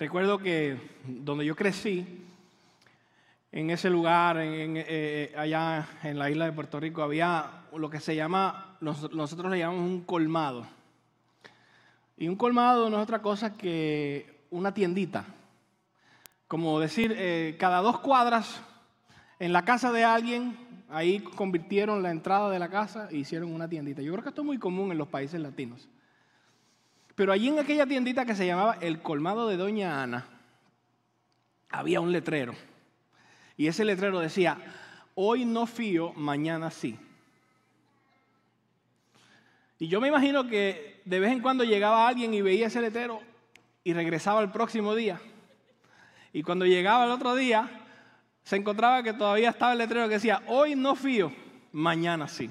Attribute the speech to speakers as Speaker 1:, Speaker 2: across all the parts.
Speaker 1: Recuerdo que donde yo crecí, en ese lugar, en, eh, eh, allá en la isla de Puerto Rico, había lo que se llama, nosotros le llamamos un colmado. Y un colmado no es otra cosa que una tiendita. Como decir, eh, cada dos cuadras en la casa de alguien, ahí convirtieron la entrada de la casa e hicieron una tiendita. Yo creo que esto es muy común en los países latinos. Pero allí en aquella tiendita que se llamaba el colmado de Doña Ana, había un letrero y ese letrero decía, hoy no fío, mañana sí. Y yo me imagino que de vez en cuando llegaba alguien y veía ese letrero y regresaba el próximo día. Y cuando llegaba el otro día, se encontraba que todavía estaba el letrero que decía, hoy no fío, mañana sí.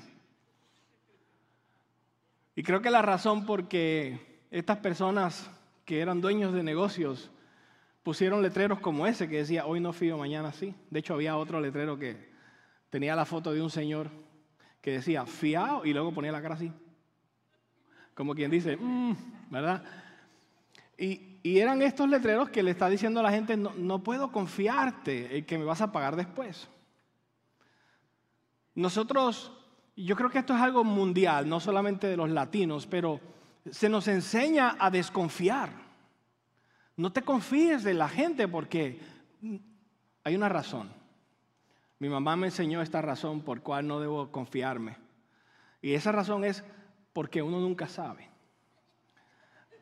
Speaker 1: Y creo que la razón por que estas personas que eran dueños de negocios pusieron letreros como ese que decía, hoy no fío, mañana sí. De hecho, había otro letrero que tenía la foto de un señor que decía, fiado, y luego ponía la cara así. Como quien dice, mm", ¿verdad? Y, eran estos letreros que le está diciendo a la gente, no, no puedo confiarte en que me vas a pagar después. Nosotros, yo creo que esto es algo mundial, no solamente de los latinos, pero se nos enseña a desconfiar. No te confíes de la gente porque hay una razón. Mi mamá me enseñó esta razón por cual no debo confiarme. Y esa razón es porque uno nunca sabe.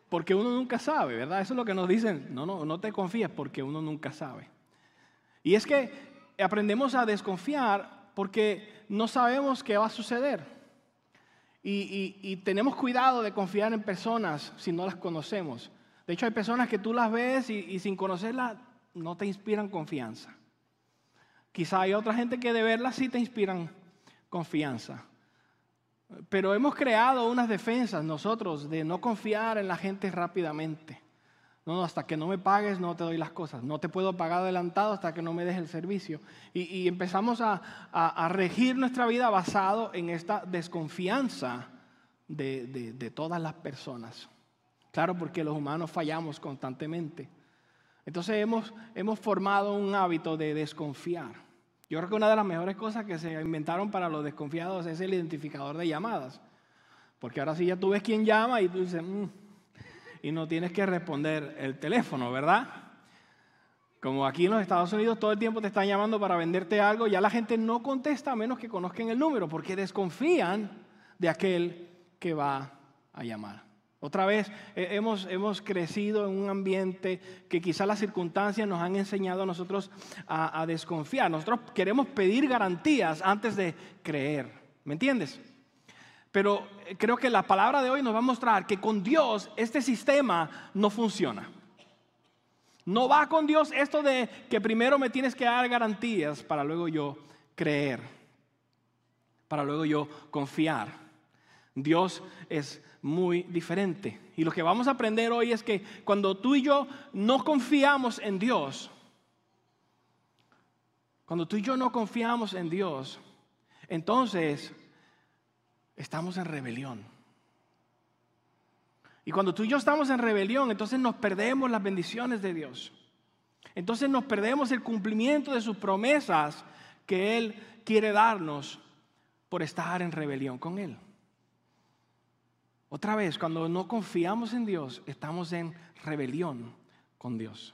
Speaker 1: Porque uno nunca sabe, ¿verdad? Eso es lo que nos dicen. No, no, no te confíes porque uno nunca sabe. Y es que aprendemos a desconfiar porque no sabemos qué va a suceder. Y, y tenemos cuidado de confiar en personas si no las conocemos. De hecho, hay personas que tú las ves y, sin conocerlas no te inspiran confianza. Quizá hay otra gente que de verlas sí te inspiran confianza. Pero hemos creado unas defensas nosotros de no confiar en la gente rápidamente. No, hasta que no me pagues no te doy las cosas. No te puedo pagar adelantado hasta que no me des el servicio. Y, empezamos a, regir nuestra vida basado en esta desconfianza de todas las personas. Claro, porque los humanos fallamos constantemente. Entonces hemos, hemos formado un hábito de desconfiar. Yo creo que una de las mejores cosas que se inventaron para los desconfiados es el identificador de llamadas. Porque ahora sí ya tú ves quién llama y tú dices, mm", y no tienes que responder el teléfono, ¿verdad? Como aquí en los Estados Unidos todo el tiempo te están llamando para venderte algo, ya la gente no contesta a menos que conozcan el número, porque desconfían de aquel que va a llamar. Otra vez eh, hemos, hemos, crecido en un ambiente que quizá las circunstancias nos han enseñado a nosotros a, desconfiar. Nosotros queremos pedir garantías antes de creer. ¿Me entiendes? Pero eh, creo que la palabra de hoy nos va a mostrar que con Dios este sistema no funciona. No va con Dios esto de que primero me tienes que dar garantías para luego yo creer, para luego yo confiar. Dios es muy diferente. Y lo que vamos a aprender hoy es que cuando tú y yo no confiamos en Dios, cuando tú y yo no confiamos en Dios, entonces estamos en rebelión. Y cuando tú y yo estamos en rebelión, entonces nos perdemos las bendiciones de Dios. Entonces nos perdemos el cumplimiento de sus promesas que Él quiere darnos por estar en rebelión con Él. Otra vez, cuando no confiamos en Dios, estamos en rebelión con Dios.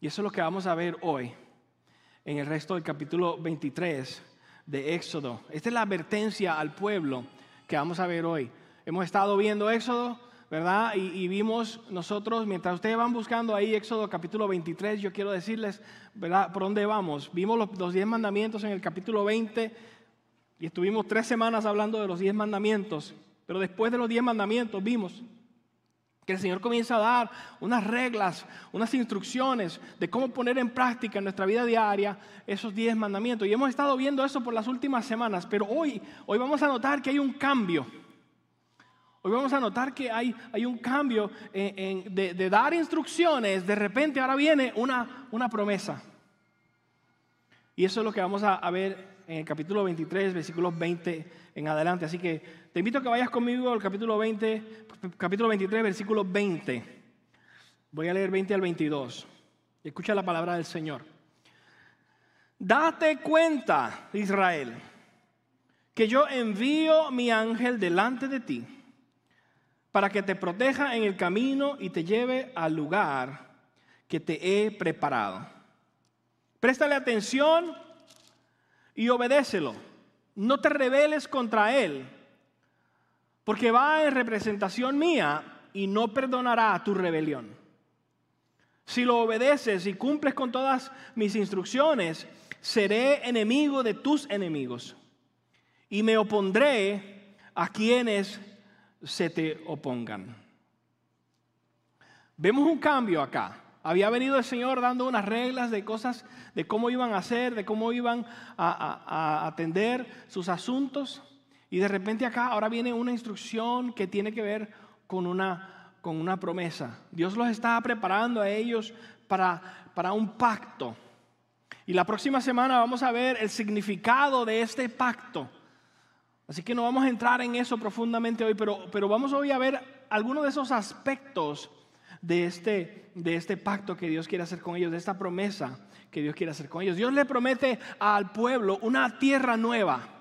Speaker 1: Y eso es lo que vamos a ver hoy en el resto del capítulo 23 de Éxodo. Esta es la advertencia al pueblo que vamos a ver hoy. Hemos estado viendo Éxodo, ¿verdad? Y, vimos nosotros, mientras ustedes van buscando ahí Éxodo capítulo 23, yo quiero decirles, ¿verdad? ¿Por dónde vamos? Vimos los, los diez mandamientos en el capítulo 20 y estuvimos tres semanas hablando de los diez mandamientos, pero después de los diez mandamientos vimos que el Señor comienza a dar unas reglas, unas instrucciones de cómo poner en práctica en nuestra vida diaria esos diez mandamientos. Y hemos estado viendo eso por las últimas semanas, pero hoy, hoy vamos a notar que hay un cambio. Hoy vamos a notar que hay, hay un cambio de, dar instrucciones, de repente ahora viene una, una promesa. Y eso es lo que vamos a ver en el capítulo 23, versículos 20 en adelante. Así que te invito a que vayas conmigo al capítulo 20, capítulo 23, versículo 20. Voy a leer 20 al 22. Escucha la palabra del Señor. Date cuenta, Israel, que yo envío mi ángel delante de ti para que te proteja en el camino y te lleve al lugar que te he preparado. Préstale atención y obedécelo. No te rebeles contra él, porque va en representación mía y no perdonará tu rebelión. Si lo obedeces y cumples con todas mis instrucciones, seré enemigo de tus enemigos y me opondré a quienes se te opongan. Vemos un cambio acá. Había venido el Señor dando unas reglas de cosas, de cómo iban a hacer, de cómo iban a, atender sus asuntos. Y de repente acá ahora viene una instrucción que tiene que ver con una, con una promesa. Dios los está preparando a ellos para, para un pacto. Y la próxima semana vamos a ver el significado de este pacto. Así que no vamos a entrar en eso profundamente hoy, pero, pero vamos hoy a ver algunos de esos aspectos de este, de este pacto que Dios quiere hacer con ellos, de esta promesa que Dios quiere hacer con ellos. Dios le promete al pueblo una tierra nueva.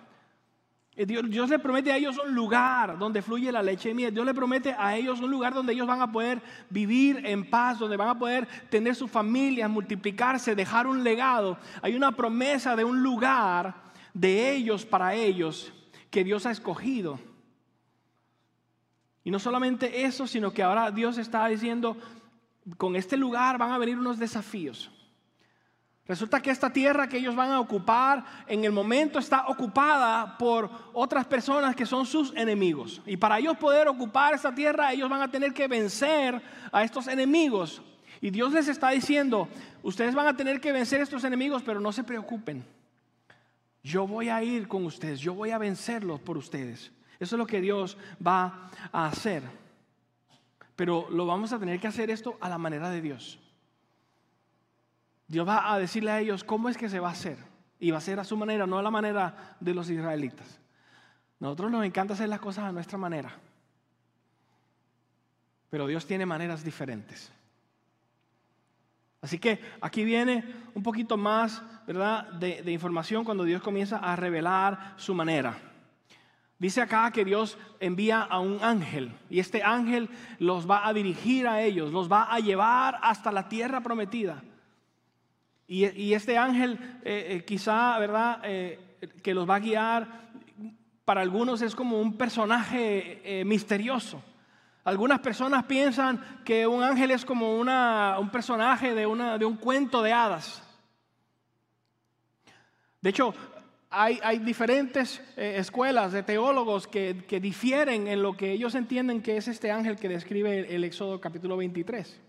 Speaker 1: Eh, Dios, le promete a ellos un lugar donde fluye la leche y miel. Dios le promete a ellos un lugar donde ellos van a poder vivir en paz, donde van a poder tener su familia, multiplicarse, dejar un legado. Hay una promesa de un lugar de ellos para ellos que Dios ha escogido. Y no solamente eso, sino que ahora Dios está diciendo, con este lugar van a venir unos desafíos. Resulta que esta tierra que ellos van a ocupar en el momento está ocupada por otras personas que son sus enemigos. Y para ellos poder ocupar esta tierra, ellos van a tener que vencer a estos enemigos. Y Dios les está diciendo, ustedes van a tener que vencer a estos enemigos, pero no se preocupen. Yo voy a ir con ustedes, yo voy a vencerlos por ustedes. Eso es lo que Dios va a hacer. Pero lo vamos a tener que hacer esto a la manera de Dios. Dios va a decirle a ellos cómo es que se va a hacer. Y va a ser a su manera, no a la manera de los israelitas. Nosotros nos encanta hacer las cosas a nuestra manera. Pero Dios tiene maneras diferentes. Así que aquí viene un poquito más, ¿verdad?, de, de, información cuando Dios comienza a revelar su manera. Dice acá que Dios envía a un ángel y este ángel los va a dirigir a ellos, los va a llevar hasta la tierra prometida. Y, este ángel eh, eh, quizá, ¿verdad?, eh, que los va a guiar, para algunos es como un personaje misterioso. Algunas personas piensan que un ángel es como una, un personaje de, una, de un cuento de hadas. De hecho, hay, diferentes escuelas de teólogos que, que, difieren en lo que ellos entienden que es este ángel que describe el, el Éxodo capítulo 23.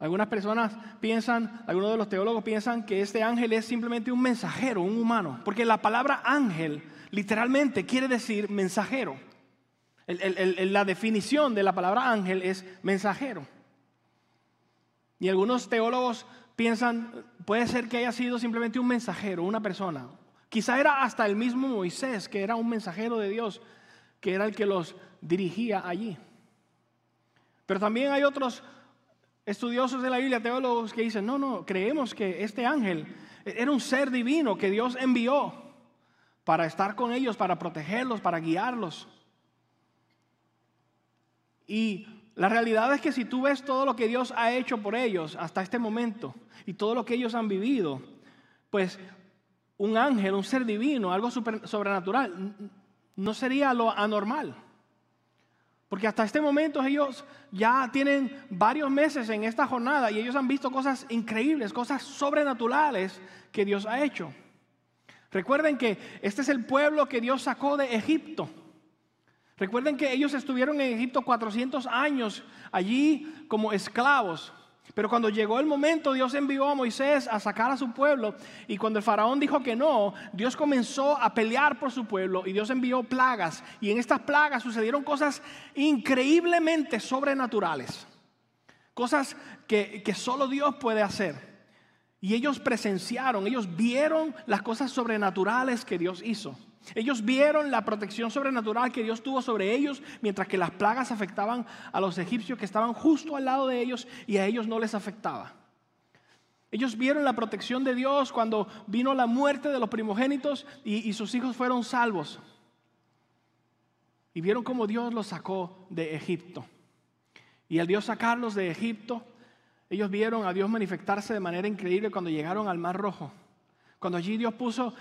Speaker 1: Algunas personas piensan, algunos de los teólogos piensan que este ángel es simplemente un mensajero, un humano, porque la palabra ángel literalmente quiere decir mensajero. la definición de la palabra ángel es mensajero. Y algunos teólogos piensan, puede ser que haya sido simplemente un mensajero, una persona. Quizá era hasta el mismo Moisés, que era un mensajero de Dios, que era el que los dirigía allí. Pero también hay otros estudiosos de la Biblia, teólogos que dicen, no, no, creemos que este ángel era un ser divino que Dios envió para estar con ellos, para protegerlos, para guiarlos. Y la realidad es que si tú ves todo lo que Dios ha hecho por ellos hasta este momento y todo lo que ellos han vivido, pues un ángel, un ser divino, algo sobrenatural, no sería lo anormal. Porque hasta este momento ellos ya tienen varios meses en esta jornada y ellos han visto cosas increíbles, cosas sobrenaturales que Dios ha hecho. Recuerden que este es el pueblo que Dios sacó de Egipto. Recuerden que ellos estuvieron en Egipto 400 años allí como esclavos. Pero cuando llegó el momento, Dios envió a Moisés a sacar a su pueblo. Y cuando el faraón dijo que no, Dios comenzó a pelear por su pueblo y Dios envió plagas. Y en estas plagas sucedieron cosas increíblemente sobrenaturales. Cosas que, que solo Dios puede hacer. Y ellos presenciaron, ellos vieron las cosas sobrenaturales que Dios hizo. Ellos vieron la protección sobrenatural que Dios tuvo sobre ellos, mientras que las plagas afectaban a los egipcios que estaban justo al lado de ellos y a ellos no les afectaba. Ellos vieron la protección de Dios cuando vino la muerte de los primogénitos y, sus hijos fueron salvos. Y vieron cómo Dios los sacó de Egipto. Y al Dios sacarlos de Egipto, ellos vieron a Dios manifestarse de manera increíble cuando llegaron al Mar Rojo. Cuando allí Dios puso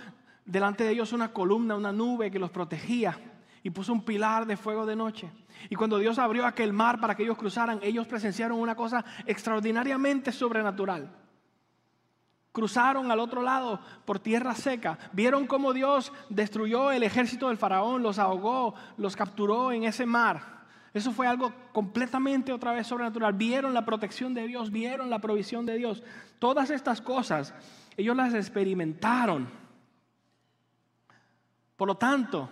Speaker 1: delante de ellos una columna, una nube que los protegía y puso un pilar de fuego de noche. Y cuando Dios abrió aquel mar para que ellos cruzaran, ellos presenciaron una cosa extraordinariamente sobrenatural. Cruzaron al otro lado por tierra seca. Vieron cómo Dios destruyó el ejército del faraón, los ahogó, los capturó en ese mar. Eso fue algo completamente otra vez sobrenatural. Vieron la protección de Dios, vieron la provisión de Dios. Todas estas cosas, ellos las experimentaron. Por lo tanto,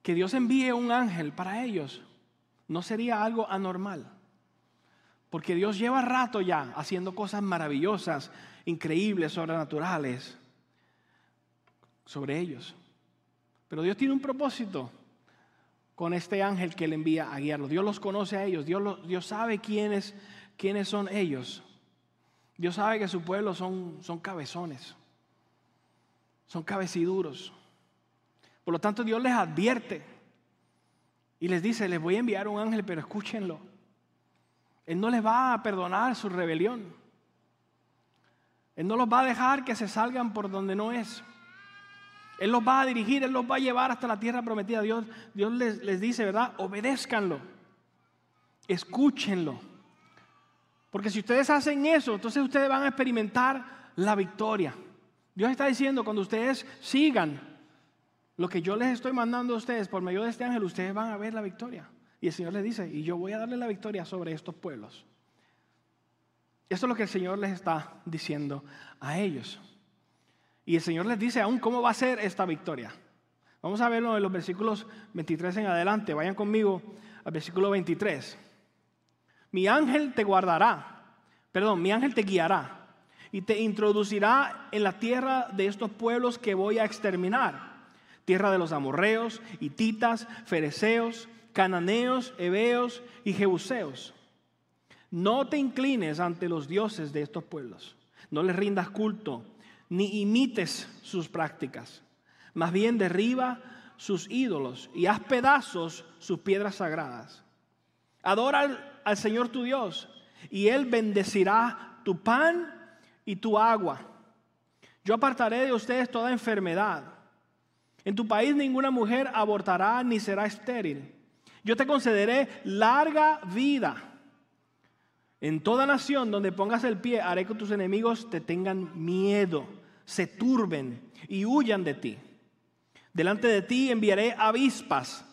Speaker 1: que Dios envíe un ángel para ellos no sería algo anormal. Porque Dios lleva rato ya haciendo cosas maravillosas, increíbles, sobrenaturales sobre ellos. Pero Dios tiene un propósito con este ángel que le envía a guiarlos. Dios los conoce a ellos, Dios, Dios sabe quiénes, quiénes son ellos. Dios sabe que su pueblo son, son cabezones, son cabeciduros. Por lo tanto, Dios les advierte y les dice, les voy a enviar un ángel, pero escúchenlo. Él no les va a perdonar su rebelión. Él no los va a dejar que se salgan por donde no es. Él los va a dirigir, Él los va a llevar hasta la tierra prometida. Dios, Dios les, les dice, ¿verdad? Obedézcanlo. Escúchenlo. Porque si ustedes hacen eso, entonces ustedes van a experimentar la victoria. Dios está diciendo, cuando ustedes sigan lo que yo les estoy mandando a ustedes por medio de este ángel, ustedes van a ver la victoria. Y el Señor les dice, y yo voy a darle la victoria sobre estos pueblos. Eso es lo que el Señor les está diciendo a ellos. Y el Señor les dice aún cómo va a ser esta victoria. Vamos a verlo en los versículos 23 en adelante. Vayan conmigo al versículo 23. Mi ángel te guardará, perdón, mi ángel te guiará y te introducirá en la tierra de estos pueblos que voy a exterminar. Tierra de los amorreos, hititas, fereceos, cananeos, heveos y jebuseos. No te inclines ante los dioses de estos pueblos. No les rindas culto ni imites sus prácticas. Más bien derriba sus ídolos y haz pedazos sus piedras sagradas. Adora al, Señor tu Dios y Él bendecirá tu pan y tu agua. Yo apartaré de ustedes toda enfermedad. En tu país ninguna mujer abortará ni será estéril. Yo te concederé larga vida en toda nación donde pongas el pie, haré que tus enemigos te tengan miedo, se turben y huyan de ti. Delante de ti enviaré avispas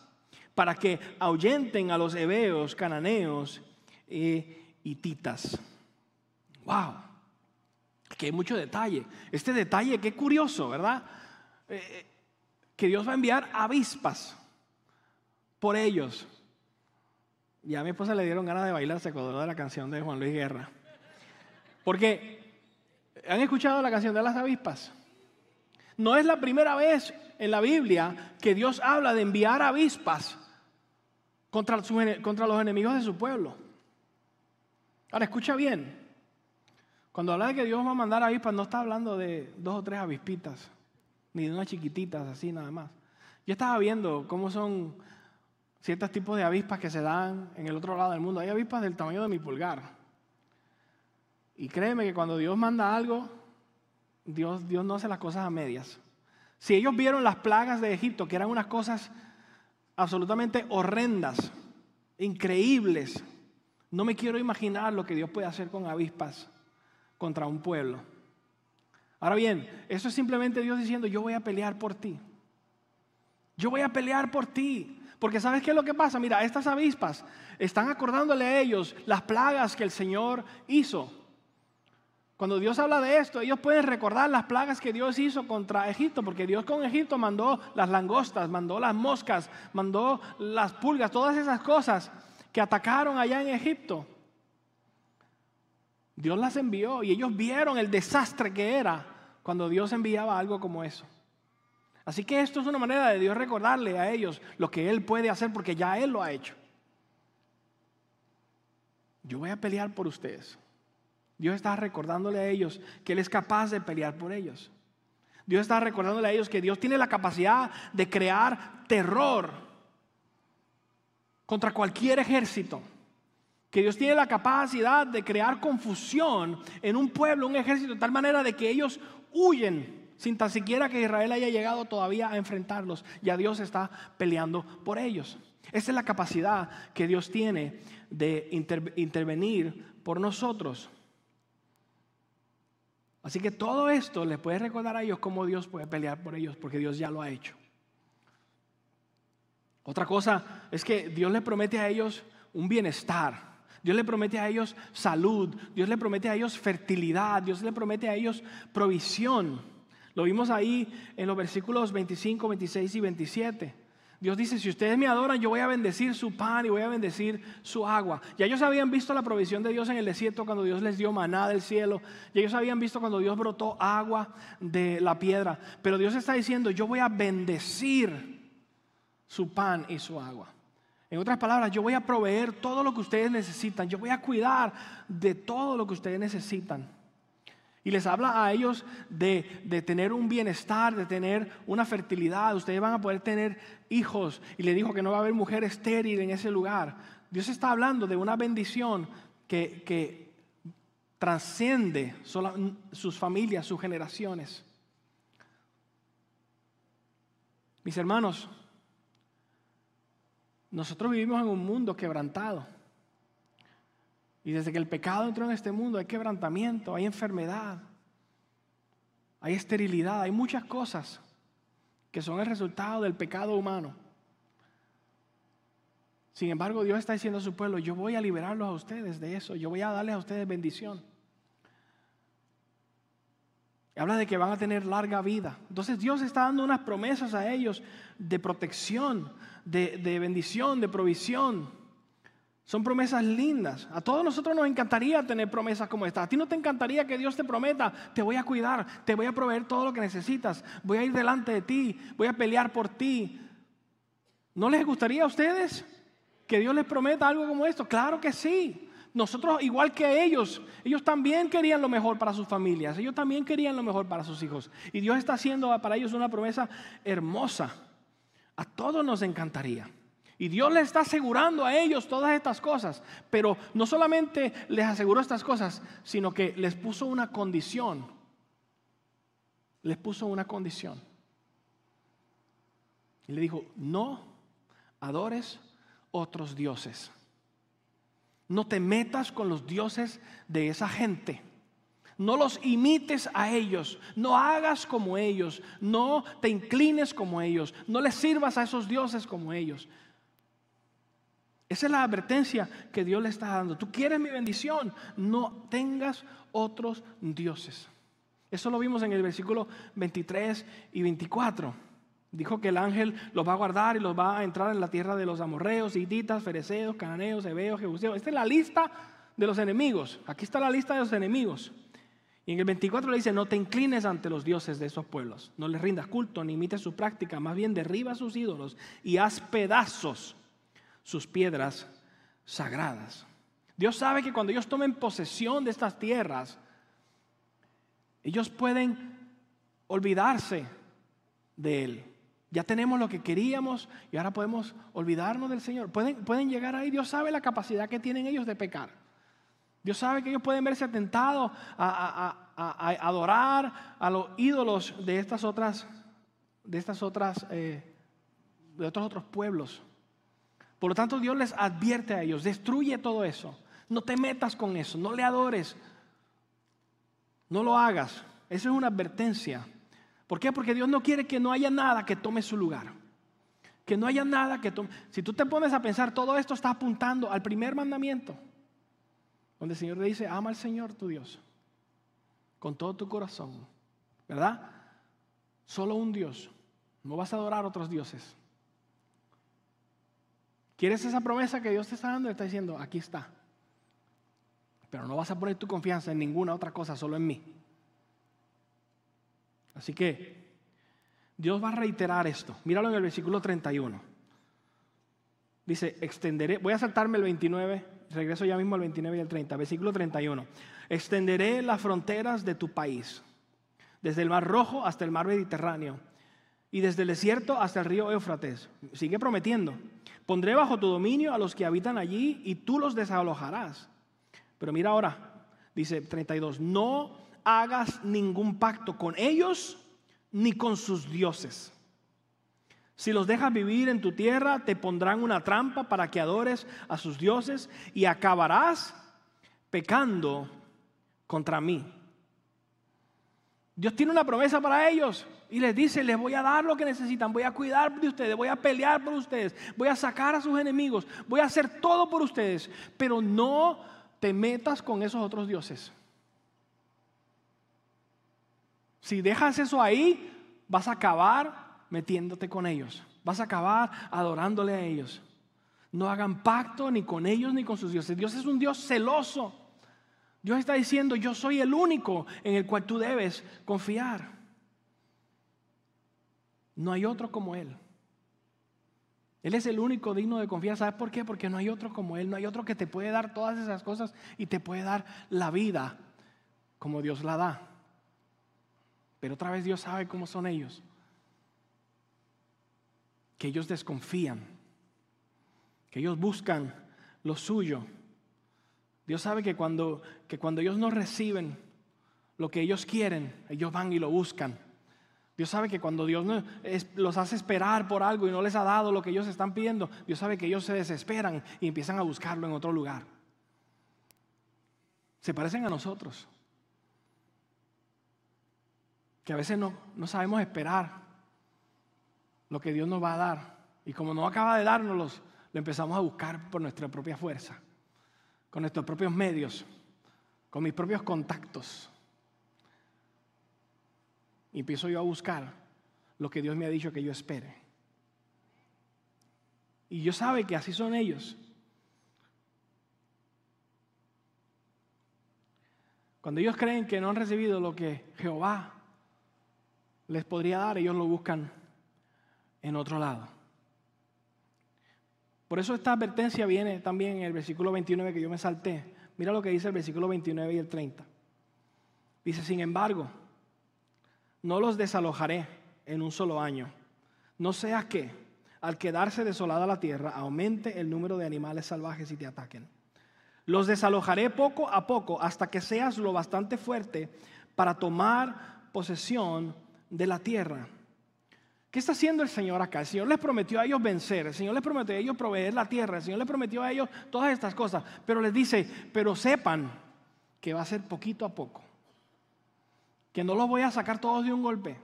Speaker 1: para que ahuyenten a los heveos, cananeos e hititas. ¡Wow! Que hay mucho detalle. Este detalle, qué curioso, ¿verdad? Eh, eh, que Dios va a enviar avispas por ellos. Ya a mi esposa le dieron ganas de bailar, se acordó de la canción de Juan Luis Guerra. Porque, ¿han escuchado la canción de las avispas? No es la primera vez en la Biblia que Dios habla de enviar avispas contra los enemigos de su pueblo. Ahora, escucha bien. Cuando habla de que Dios va a mandar avispas, no está hablando de dos o tres avispitas, ni de unas chiquititas así nada más. Yo estaba viendo cómo son ciertos tipos de avispas que se dan en el otro lado del mundo. Hay avispas del tamaño de mi pulgar. Y créeme que cuando Dios manda algo, Dios, Dios no hace las cosas a medias. Si ellos vieron las plagas de Egipto, que eran unas cosas absolutamente horrendas, increíbles, no me quiero imaginar lo que Dios puede hacer con avispas contra un pueblo. Ahora bien, eso es simplemente Dios diciendo, yo voy a pelear por ti. Yo voy a pelear por ti. Porque ¿sabes qué es lo que pasa? Mira, estas avispas están acordándole a ellos las plagas que el Señor hizo. Cuando Dios habla de esto, ellos pueden recordar las plagas que Dios hizo contra Egipto, porque Dios con Egipto mandó las langostas, mandó las moscas, mandó las pulgas, todas esas cosas que atacaron allá en Egipto. Dios las envió y ellos vieron el desastre que era cuando Dios enviaba algo como eso. Así que esto es una manera de Dios recordarle a ellos lo que Él puede hacer porque ya Él lo ha hecho. Yo voy a pelear por ustedes. Dios está recordándole a ellos que Él es capaz de pelear por ellos. Dios está recordándole a ellos que Dios tiene la capacidad de crear terror contra cualquier ejército. Que Dios tiene la capacidad de crear confusión en un pueblo, un ejército, de tal manera de que ellos huyen sin tan siquiera que Israel haya llegado todavía a enfrentarlos. Ya Dios está peleando por ellos. Esa es la capacidad que Dios tiene de intervenir por nosotros. Así que todo esto les puede recordar a ellos cómo Dios puede pelear por ellos, porque Dios ya lo ha hecho. Otra cosa es que Dios les promete a ellos un bienestar. Dios le promete a ellos salud, Dios le promete a ellos fertilidad, Dios le promete a ellos provisión. Lo vimos ahí en los versículos 25, 26 y 27. Dios dice, si ustedes me adoran, yo voy a bendecir su pan y voy a bendecir su agua. Ya ellos habían visto la provisión de Dios en el desierto cuando Dios les dio maná del cielo. Y ellos habían visto cuando Dios brotó agua de la piedra. Pero Dios está diciendo, yo voy a bendecir su pan y su agua. En otras palabras, yo voy a proveer todo lo que ustedes necesitan. Yo voy a cuidar de todo lo que ustedes necesitan. Y les habla a ellos de, tener un bienestar, de tener una fertilidad. Ustedes van a poder tener hijos. Y le dijo que no va a haber mujer estéril en ese lugar. Dios está hablando de una bendición que, que trasciende sus familias, sus generaciones. Mis hermanos, nosotros vivimos en un mundo quebrantado. Y desde que el pecado entró en este mundo hay quebrantamiento, hay enfermedad, hay esterilidad, hay muchas cosas que son el resultado del pecado humano. Sin embargo, Dios está diciendo a su pueblo, yo voy a liberarlos a ustedes de eso, yo voy a darles a ustedes bendición. Habla de que van a tener larga vida. Entonces Dios está dando unas promesas a ellos de protección, de, de bendición, de provisión. Son promesas lindas. A todos nosotros nos encantaría tener promesas como esta. A ti no te encantaría que Dios te prometa, te voy a cuidar, te voy a proveer todo lo que necesitas, voy a ir delante de ti, voy a pelear por ti. ¿No les gustaría a ustedes que Dios les prometa algo como esto? Claro que sí. Nosotros, igual que ellos, ellos también querían lo mejor para sus familias, ellos también querían lo mejor para sus hijos. Y Dios está haciendo para ellos una promesa hermosa. A todos nos encantaría. Y Dios les está asegurando a ellos todas estas cosas. Pero no solamente les aseguró estas cosas, sino que les puso una condición. Les puso una condición. Y le dijo, no adores otros dioses. No te metas con los dioses de esa gente. No los imites a ellos, no hagas como ellos, no te inclines como ellos, no les sirvas a esos dioses como ellos. Esa es la advertencia que Dios le está dando. Tú quieres mi bendición, no tengas otros dioses. Eso lo vimos en el versículo 23 y 24. Dijo que el ángel los va a guardar y los va a entrar en la tierra de los amorreos, hititas, fereceos, cananeos, hebeos, jebuseos. Esta es la lista de los enemigos. Aquí está la lista de los enemigos. Y en el 24 le dice, no te inclines ante los dioses de esos pueblos, no les rindas culto, ni imites su práctica, más bien derriba sus ídolos y haz pedazos sus piedras sagradas. Dios sabe que cuando ellos tomen posesión de estas tierras, ellos pueden olvidarse de Él. Ya tenemos lo que queríamos y ahora podemos olvidarnos del Señor. Pueden, pueden llegar ahí, Dios sabe la capacidad que tienen ellos de pecar. Dios sabe que ellos pueden verse tentados a, adorar a los ídolos de estas otras, de estas otras, eh, de otros otros pueblos. Por lo tanto, Dios les advierte a ellos, destruye todo eso. No te metas con eso, no le adores. No lo hagas. Eso es una advertencia. ¿Por qué? Porque Dios no quiere que no haya nada que tome su lugar. Que no haya nada que tome. Si tú te pones a pensar, todo esto está apuntando al primer mandamiento. Donde el Señor le dice, ama al Señor tu Dios. Con todo tu corazón. ¿Verdad? Solo un Dios. No vas a adorar a otros dioses. ¿Quieres esa promesa que Dios te está dando? Está diciendo, aquí está. pero no vas a poner tu confianza en ninguna otra cosa, solo en mí. Así que Dios va a reiterar esto. Míralo en el versículo 31. Dice, extenderé, voy a saltarme el 29, regreso ya mismo al 29 y al 30, versículo 31. Extenderé las fronteras de tu país, desde el mar rojo hasta el mar Mediterráneo y desde el desierto hasta el río Éufrates. Sigue prometiendo. Pondré bajo tu dominio a los que habitan allí y tú los desalojarás. Pero mira ahora, dice 32, no hagas ningún pacto con ellos ni con sus dioses. Si los dejas vivir en tu tierra, te pondrán una trampa para que adores a sus dioses y acabarás pecando contra mí. Dios tiene una promesa para ellos y les dice, les voy a dar lo que necesitan, voy a cuidar de ustedes, voy a pelear por ustedes, voy a sacar a sus enemigos, voy a hacer todo por ustedes, pero no te metas con esos otros dioses. Si dejas eso ahí, vas a acabar metiéndote con ellos, vas a acabar adorándole a ellos. No hagan pacto ni con ellos ni con sus dioses. Dios es un Dios celoso. Dios está diciendo, yo soy el único en el cual tú debes confiar. No hay otro como Él. Él es el único digno de confiar. ¿Sabes por qué? Porque no hay otro como Él. No hay otro que te puede dar todas esas cosas y te puede dar la vida como Dios la da. Pero otra vez Dios sabe cómo son ellos. Que ellos desconfían. Que ellos buscan lo suyo Dios sabe que cuando, que cuando ellos no reciben lo que ellos quieren, ellos van y lo buscan. Dios sabe que cuando Dios los hace esperar por algo y no les ha dado lo que ellos están pidiendo, Dios sabe que ellos se desesperan y empiezan a buscarlo en otro lugar. Se parecen a nosotros. Que a veces no, no sabemos esperar lo que Dios nos va a dar. Y como no acaba de dárnoslo, lo empezamos a buscar por nuestra propia fuerza con nuestros propios medios, con mis propios contactos. Empiezo yo a buscar lo que Dios me ha dicho que yo espere. Y yo sabe que así son ellos. Cuando ellos creen que no han recibido lo que Jehová les podría dar, ellos lo buscan en otro lado. Por eso esta advertencia viene también en el versículo 29 que yo me salté. Mira lo que dice el versículo 29 y el 30. Dice, sin embargo, no los desalojaré en un solo año. No sea que, al quedarse desolada la tierra, aumente el número de animales salvajes y te ataquen. Los desalojaré poco a poco hasta que seas lo bastante fuerte para tomar posesión de la tierra. ¿Qué está haciendo el Señor acá? El Señor les prometió a ellos vencer, el Señor les prometió a ellos proveer la tierra, el Señor les prometió a ellos todas estas cosas, pero les dice, pero sepan que va a ser poquito a poco, que no los voy a sacar todos de un golpe.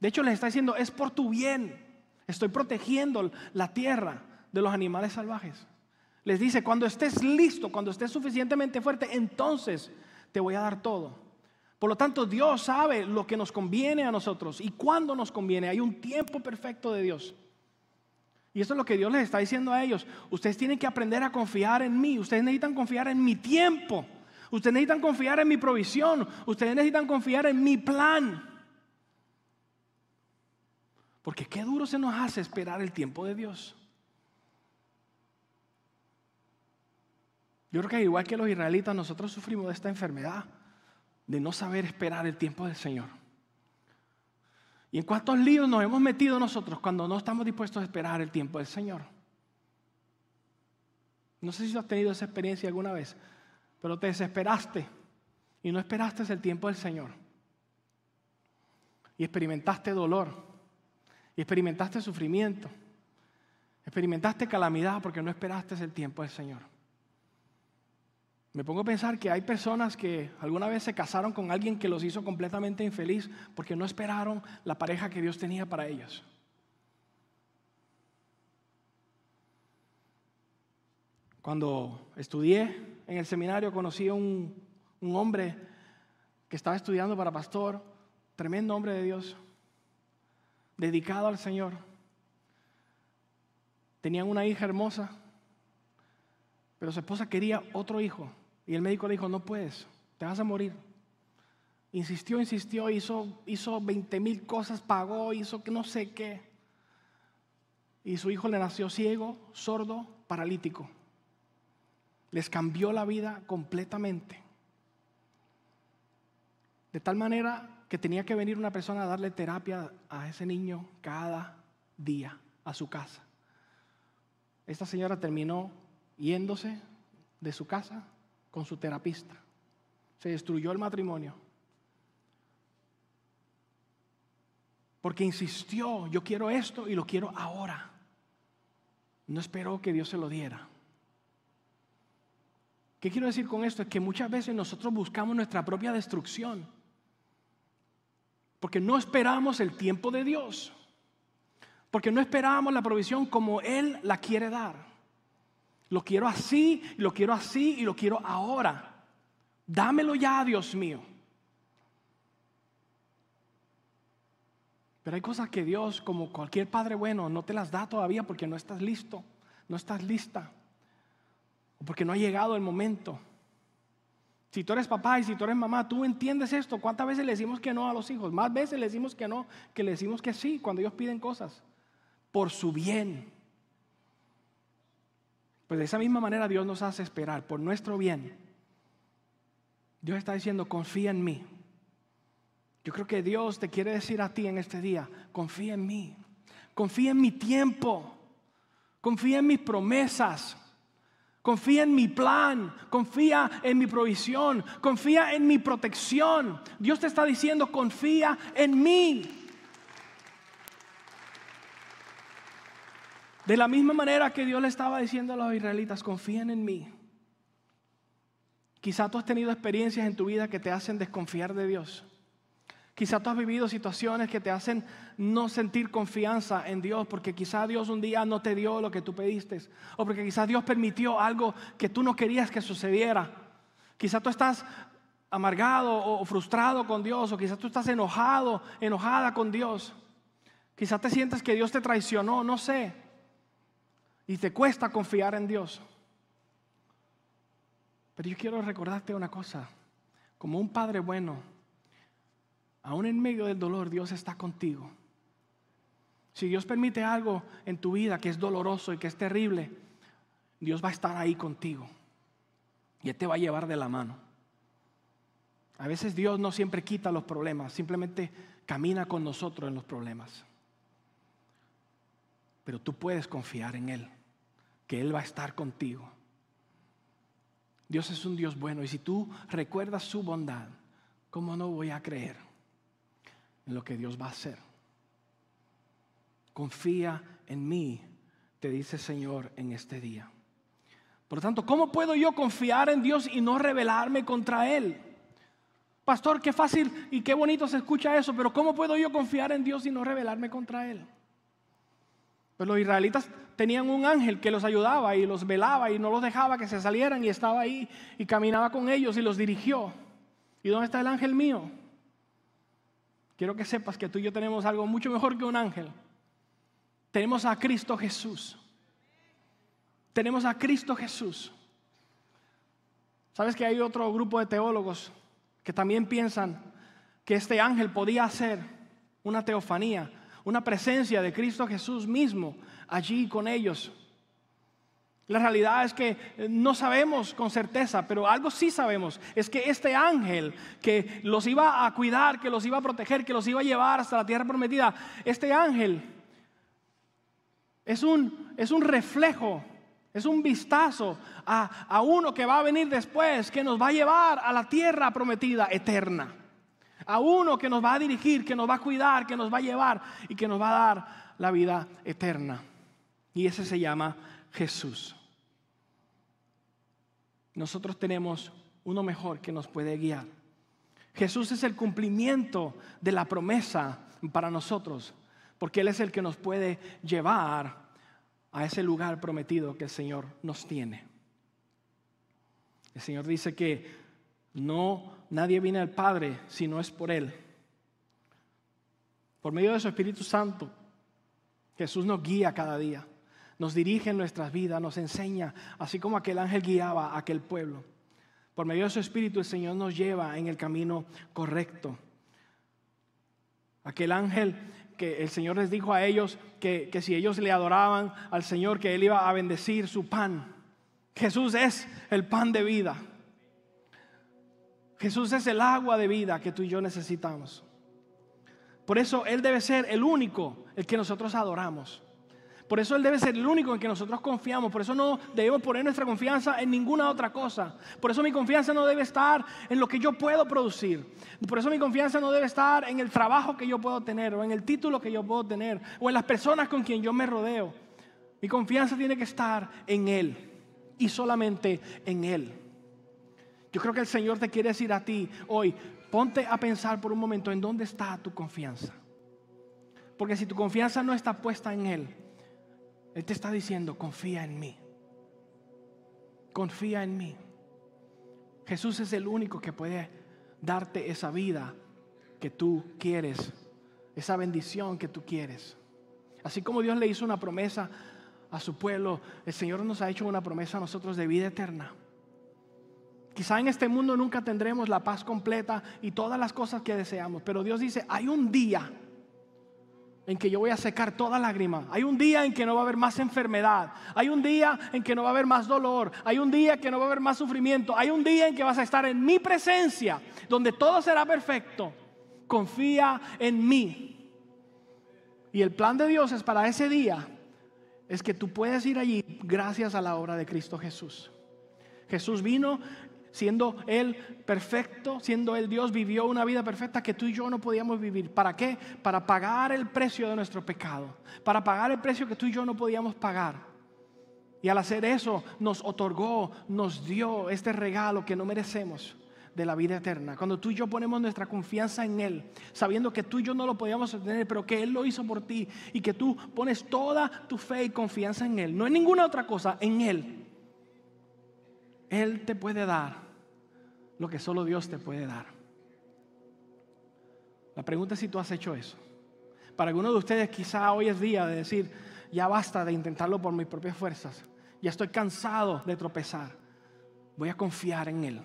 Speaker 1: De hecho, les está diciendo, es por tu bien, estoy protegiendo la tierra de los animales salvajes. Les dice, cuando estés listo, cuando estés suficientemente fuerte, entonces te voy a dar todo. Por lo tanto, Dios sabe lo que nos conviene a nosotros y cuándo nos conviene. Hay un tiempo perfecto de Dios. Y eso es lo que Dios les está diciendo a ellos. Ustedes tienen que aprender a confiar en mí. Ustedes necesitan confiar en mi tiempo. Ustedes necesitan confiar en mi provisión. Ustedes necesitan confiar en mi plan. Porque qué duro se nos hace esperar el tiempo de Dios. Yo creo que igual que los israelitas, nosotros sufrimos de esta enfermedad de no saber esperar el tiempo del Señor. ¿Y en cuántos líos nos hemos metido nosotros cuando no estamos dispuestos a esperar el tiempo del Señor? No sé si has tenido esa experiencia alguna vez, pero te desesperaste y no esperaste el tiempo del Señor. Y experimentaste dolor, y experimentaste sufrimiento, experimentaste calamidad porque no esperaste el tiempo del Señor. Me pongo a pensar que hay personas que alguna vez se casaron con alguien que los hizo completamente infeliz porque no esperaron la pareja que Dios tenía para ellos. Cuando estudié en el seminario conocí a un, un hombre que estaba estudiando para pastor, tremendo hombre de Dios, dedicado al Señor. Tenían una hija hermosa, pero su esposa quería otro hijo Y el médico le dijo, no puedes, te vas a morir. Insistió, insistió, hizo, hizo 20 mil cosas, pagó, hizo que no sé qué. Y su hijo le nació ciego, sordo, paralítico. Les cambió la vida completamente. De tal manera que tenía que venir una persona a darle terapia a ese niño cada día a su casa. Esta señora terminó yéndose de su casa con su terapista. Se destruyó el matrimonio. Porque insistió, yo quiero esto y lo quiero ahora. No esperó que Dios se lo diera. ¿Qué quiero decir con esto? Es que muchas veces nosotros buscamos nuestra propia destrucción. Porque no esperamos el tiempo de Dios. Porque no esperamos la provisión como Él la quiere dar. Lo quiero así, lo quiero así y lo quiero ahora. Dámelo ya, Dios mío. Pero hay cosas que Dios, como cualquier padre bueno, no te las da todavía porque no estás listo, no estás lista, o porque no ha llegado el momento. Si tú eres papá y si tú eres mamá, tú entiendes esto. ¿Cuántas veces le decimos que no a los hijos? Más veces le decimos que no que le decimos que sí cuando ellos piden cosas. Por su bien. Pues de esa misma manera Dios nos hace esperar por nuestro bien. Dios está diciendo, confía en mí. Yo creo que Dios te quiere decir a ti en este día, confía en mí, confía en mi tiempo, confía en mis promesas, confía en mi plan, confía en mi provisión, confía en mi protección. Dios te está diciendo, confía en mí. De la misma manera que Dios le estaba diciendo a los israelitas, confíen en mí. Quizá tú has tenido experiencias en tu vida que te hacen desconfiar de Dios. Quizá tú has vivido situaciones que te hacen no sentir confianza en Dios porque quizá Dios un día no te dio lo que tú pediste o porque quizá Dios permitió algo que tú no querías que sucediera. Quizá tú estás amargado o frustrado con Dios o quizá tú estás enojado, enojada con Dios. Quizá te sientes que Dios te traicionó, no sé. Y te cuesta confiar en Dios. Pero yo quiero recordarte una cosa. Como un padre bueno, aún en medio del dolor, Dios está contigo. Si Dios permite algo en tu vida que es doloroso y que es terrible, Dios va a estar ahí contigo. Y Él te va a llevar de la mano. A veces Dios no siempre quita los problemas, simplemente camina con nosotros en los problemas. Pero tú puedes confiar en Él, que Él va a estar contigo. Dios es un Dios bueno y si tú recuerdas su bondad, ¿cómo no voy a creer? en lo que Dios va a hacer. Confía en mí, te dice Señor en este día. Por lo tanto, ¿cómo puedo yo confiar en Dios y no rebelarme contra Él? Pastor, qué fácil y qué bonito se escucha eso, pero ¿cómo puedo yo confiar en Dios y no rebelarme contra Él? Pues los israelitas tenían un ángel que los ayudaba y los velaba y no los dejaba que se salieran y estaba ahí y caminaba con ellos y los dirigió. ¿Y dónde está el ángel mío? Quiero que sepas que tú y yo tenemos algo mucho mejor que un ángel. Tenemos a Cristo Jesús. Tenemos a Cristo Jesús. ¿Sabes que hay otro grupo de teólogos que también piensan que este ángel podía ser una teofanía, una presencia de Cristo Jesús mismo allí con ellos? La realidad es que eh, no sabemos con certeza, pero algo sí sabemos, es que este ángel que los iba a cuidar, que los iba a proteger, que los iba a llevar hasta la tierra prometida, este ángel es un, es un reflejo, es un vistazo a, a uno que va a venir después, que nos va a llevar a la tierra prometida eterna, a uno que nos va a dirigir, que nos va a cuidar, que nos va a llevar y que nos va a dar la vida eterna. Y ese se llama Jesús. Nosotros tenemos uno mejor que nos puede guiar. Jesús es el cumplimiento de la promesa para nosotros, porque Él es el que nos puede llevar a ese lugar prometido que el Señor nos tiene. El Señor dice que no nadie viene al Padre si no es por Él. Por medio de su Espíritu Santo, Jesús nos guía cada día nos dirige en nuestras vidas, nos enseña, así como aquel ángel guiaba a aquel pueblo. Por medio de su Espíritu el Señor nos lleva en el camino correcto. Aquel ángel que el Señor les dijo a ellos que, que, si ellos le adoraban al Señor, que Él iba a bendecir su pan. Jesús es el pan de vida. Jesús es el agua de vida que tú y yo necesitamos. Por eso Él debe ser el único, el que nosotros adoramos. Por eso Él debe ser el único en que nosotros confiamos. Por eso no debemos poner nuestra confianza en ninguna otra cosa. Por eso mi confianza no debe estar en lo que yo puedo producir. Por eso mi confianza no debe estar en el trabajo que yo puedo tener o en el título que yo puedo tener o en las personas con quien yo me rodeo. Mi confianza tiene que estar en Él y solamente en Él. Yo creo que el Señor te quiere decir a ti hoy, ponte a pensar por un momento en dónde está tu confianza. Porque si tu confianza no está puesta en Él, Él te está diciendo, confía en mí. Confía en mí. Jesús es el único que puede darte esa vida que tú quieres, esa bendición que tú quieres. Así como Dios le hizo una promesa a su pueblo, el Señor nos ha hecho una promesa a nosotros de vida eterna. Quizá en este mundo nunca tendremos la paz completa y todas las cosas que deseamos, pero Dios dice, hay un día en que yo voy a secar toda lágrima. Hay un día en que no va a haber más enfermedad. Hay un día en que no va a haber más dolor. Hay un día en que no va a haber más sufrimiento. Hay un día en que vas a estar en mi presencia, donde todo será perfecto. Confía en mí. Y el plan de Dios es para ese día, es que tú puedes ir allí gracias a la obra de Cristo Jesús. Jesús vino siendo Él perfecto, siendo Él Dios, vivió una vida perfecta que tú y yo no podíamos vivir. ¿Para qué? Para pagar el precio de nuestro pecado, para pagar el precio que tú y yo no podíamos pagar. Y al hacer eso nos otorgó, nos dio este regalo que no merecemos de la vida eterna. Cuando tú y yo ponemos nuestra confianza en Él, sabiendo que tú y yo no lo podíamos obtener, pero que Él lo hizo por ti y que tú pones toda tu fe y confianza en Él, no en ninguna otra cosa, en Él. Él te puede dar lo que solo Dios te puede dar. La pregunta es si tú has hecho eso. Para algunos de ustedes quizá hoy es día de decir, ya basta de intentarlo por mis propias fuerzas. Ya estoy cansado de tropezar. Voy a confiar en Él.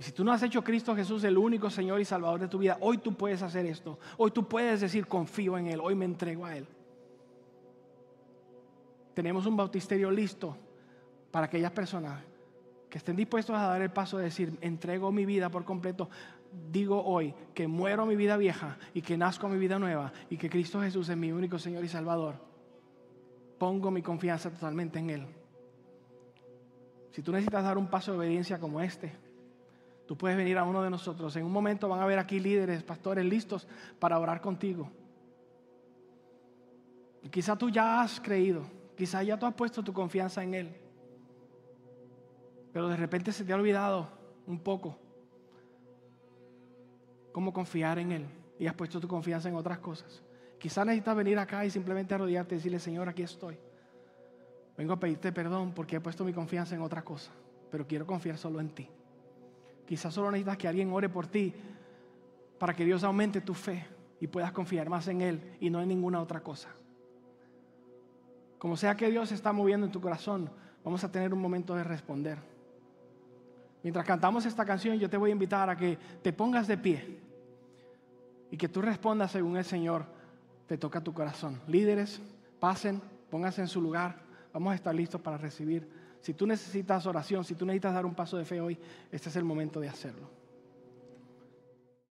Speaker 1: Y si tú no has hecho Cristo Jesús el único Señor y Salvador de tu vida, hoy tú puedes hacer esto. Hoy tú puedes decir, confío en Él. Hoy me entrego a Él. Tenemos un bautisterio listo para aquellas personas que estén dispuestos a dar el paso de decir, entrego mi vida por completo, digo hoy que muero mi vida vieja y que nazco mi vida nueva y que Cristo Jesús es mi único Señor y Salvador. Pongo mi confianza totalmente en Él. Si tú necesitas dar un paso de obediencia como este, tú puedes venir a uno de nosotros. En un momento van a ver aquí líderes, pastores listos para orar contigo. Y quizá tú ya has creído, quizá ya tú has puesto tu confianza en Él. Pero de repente se te ha olvidado un poco cómo confiar en Él y has puesto tu confianza en otras cosas. Quizás necesitas venir acá y simplemente arrodillarte y decirle, Señor, aquí estoy. Vengo a pedirte perdón porque he puesto mi confianza en otra cosa, pero quiero confiar solo en ti. Quizás solo necesitas que alguien ore por ti para que Dios aumente tu fe y puedas confiar más en Él y no en ninguna otra cosa. Como sea que Dios está moviendo en tu corazón, vamos a tener un momento de responder. Mientras cantamos esta canción, yo te voy a invitar a que te pongas de pie y que tú respondas según el Señor te toca tu corazón. Líderes, pasen, pónganse en su lugar. Vamos a estar listos para recibir. Si tú necesitas oración, si tú necesitas dar un paso de fe hoy, este es el momento de hacerlo.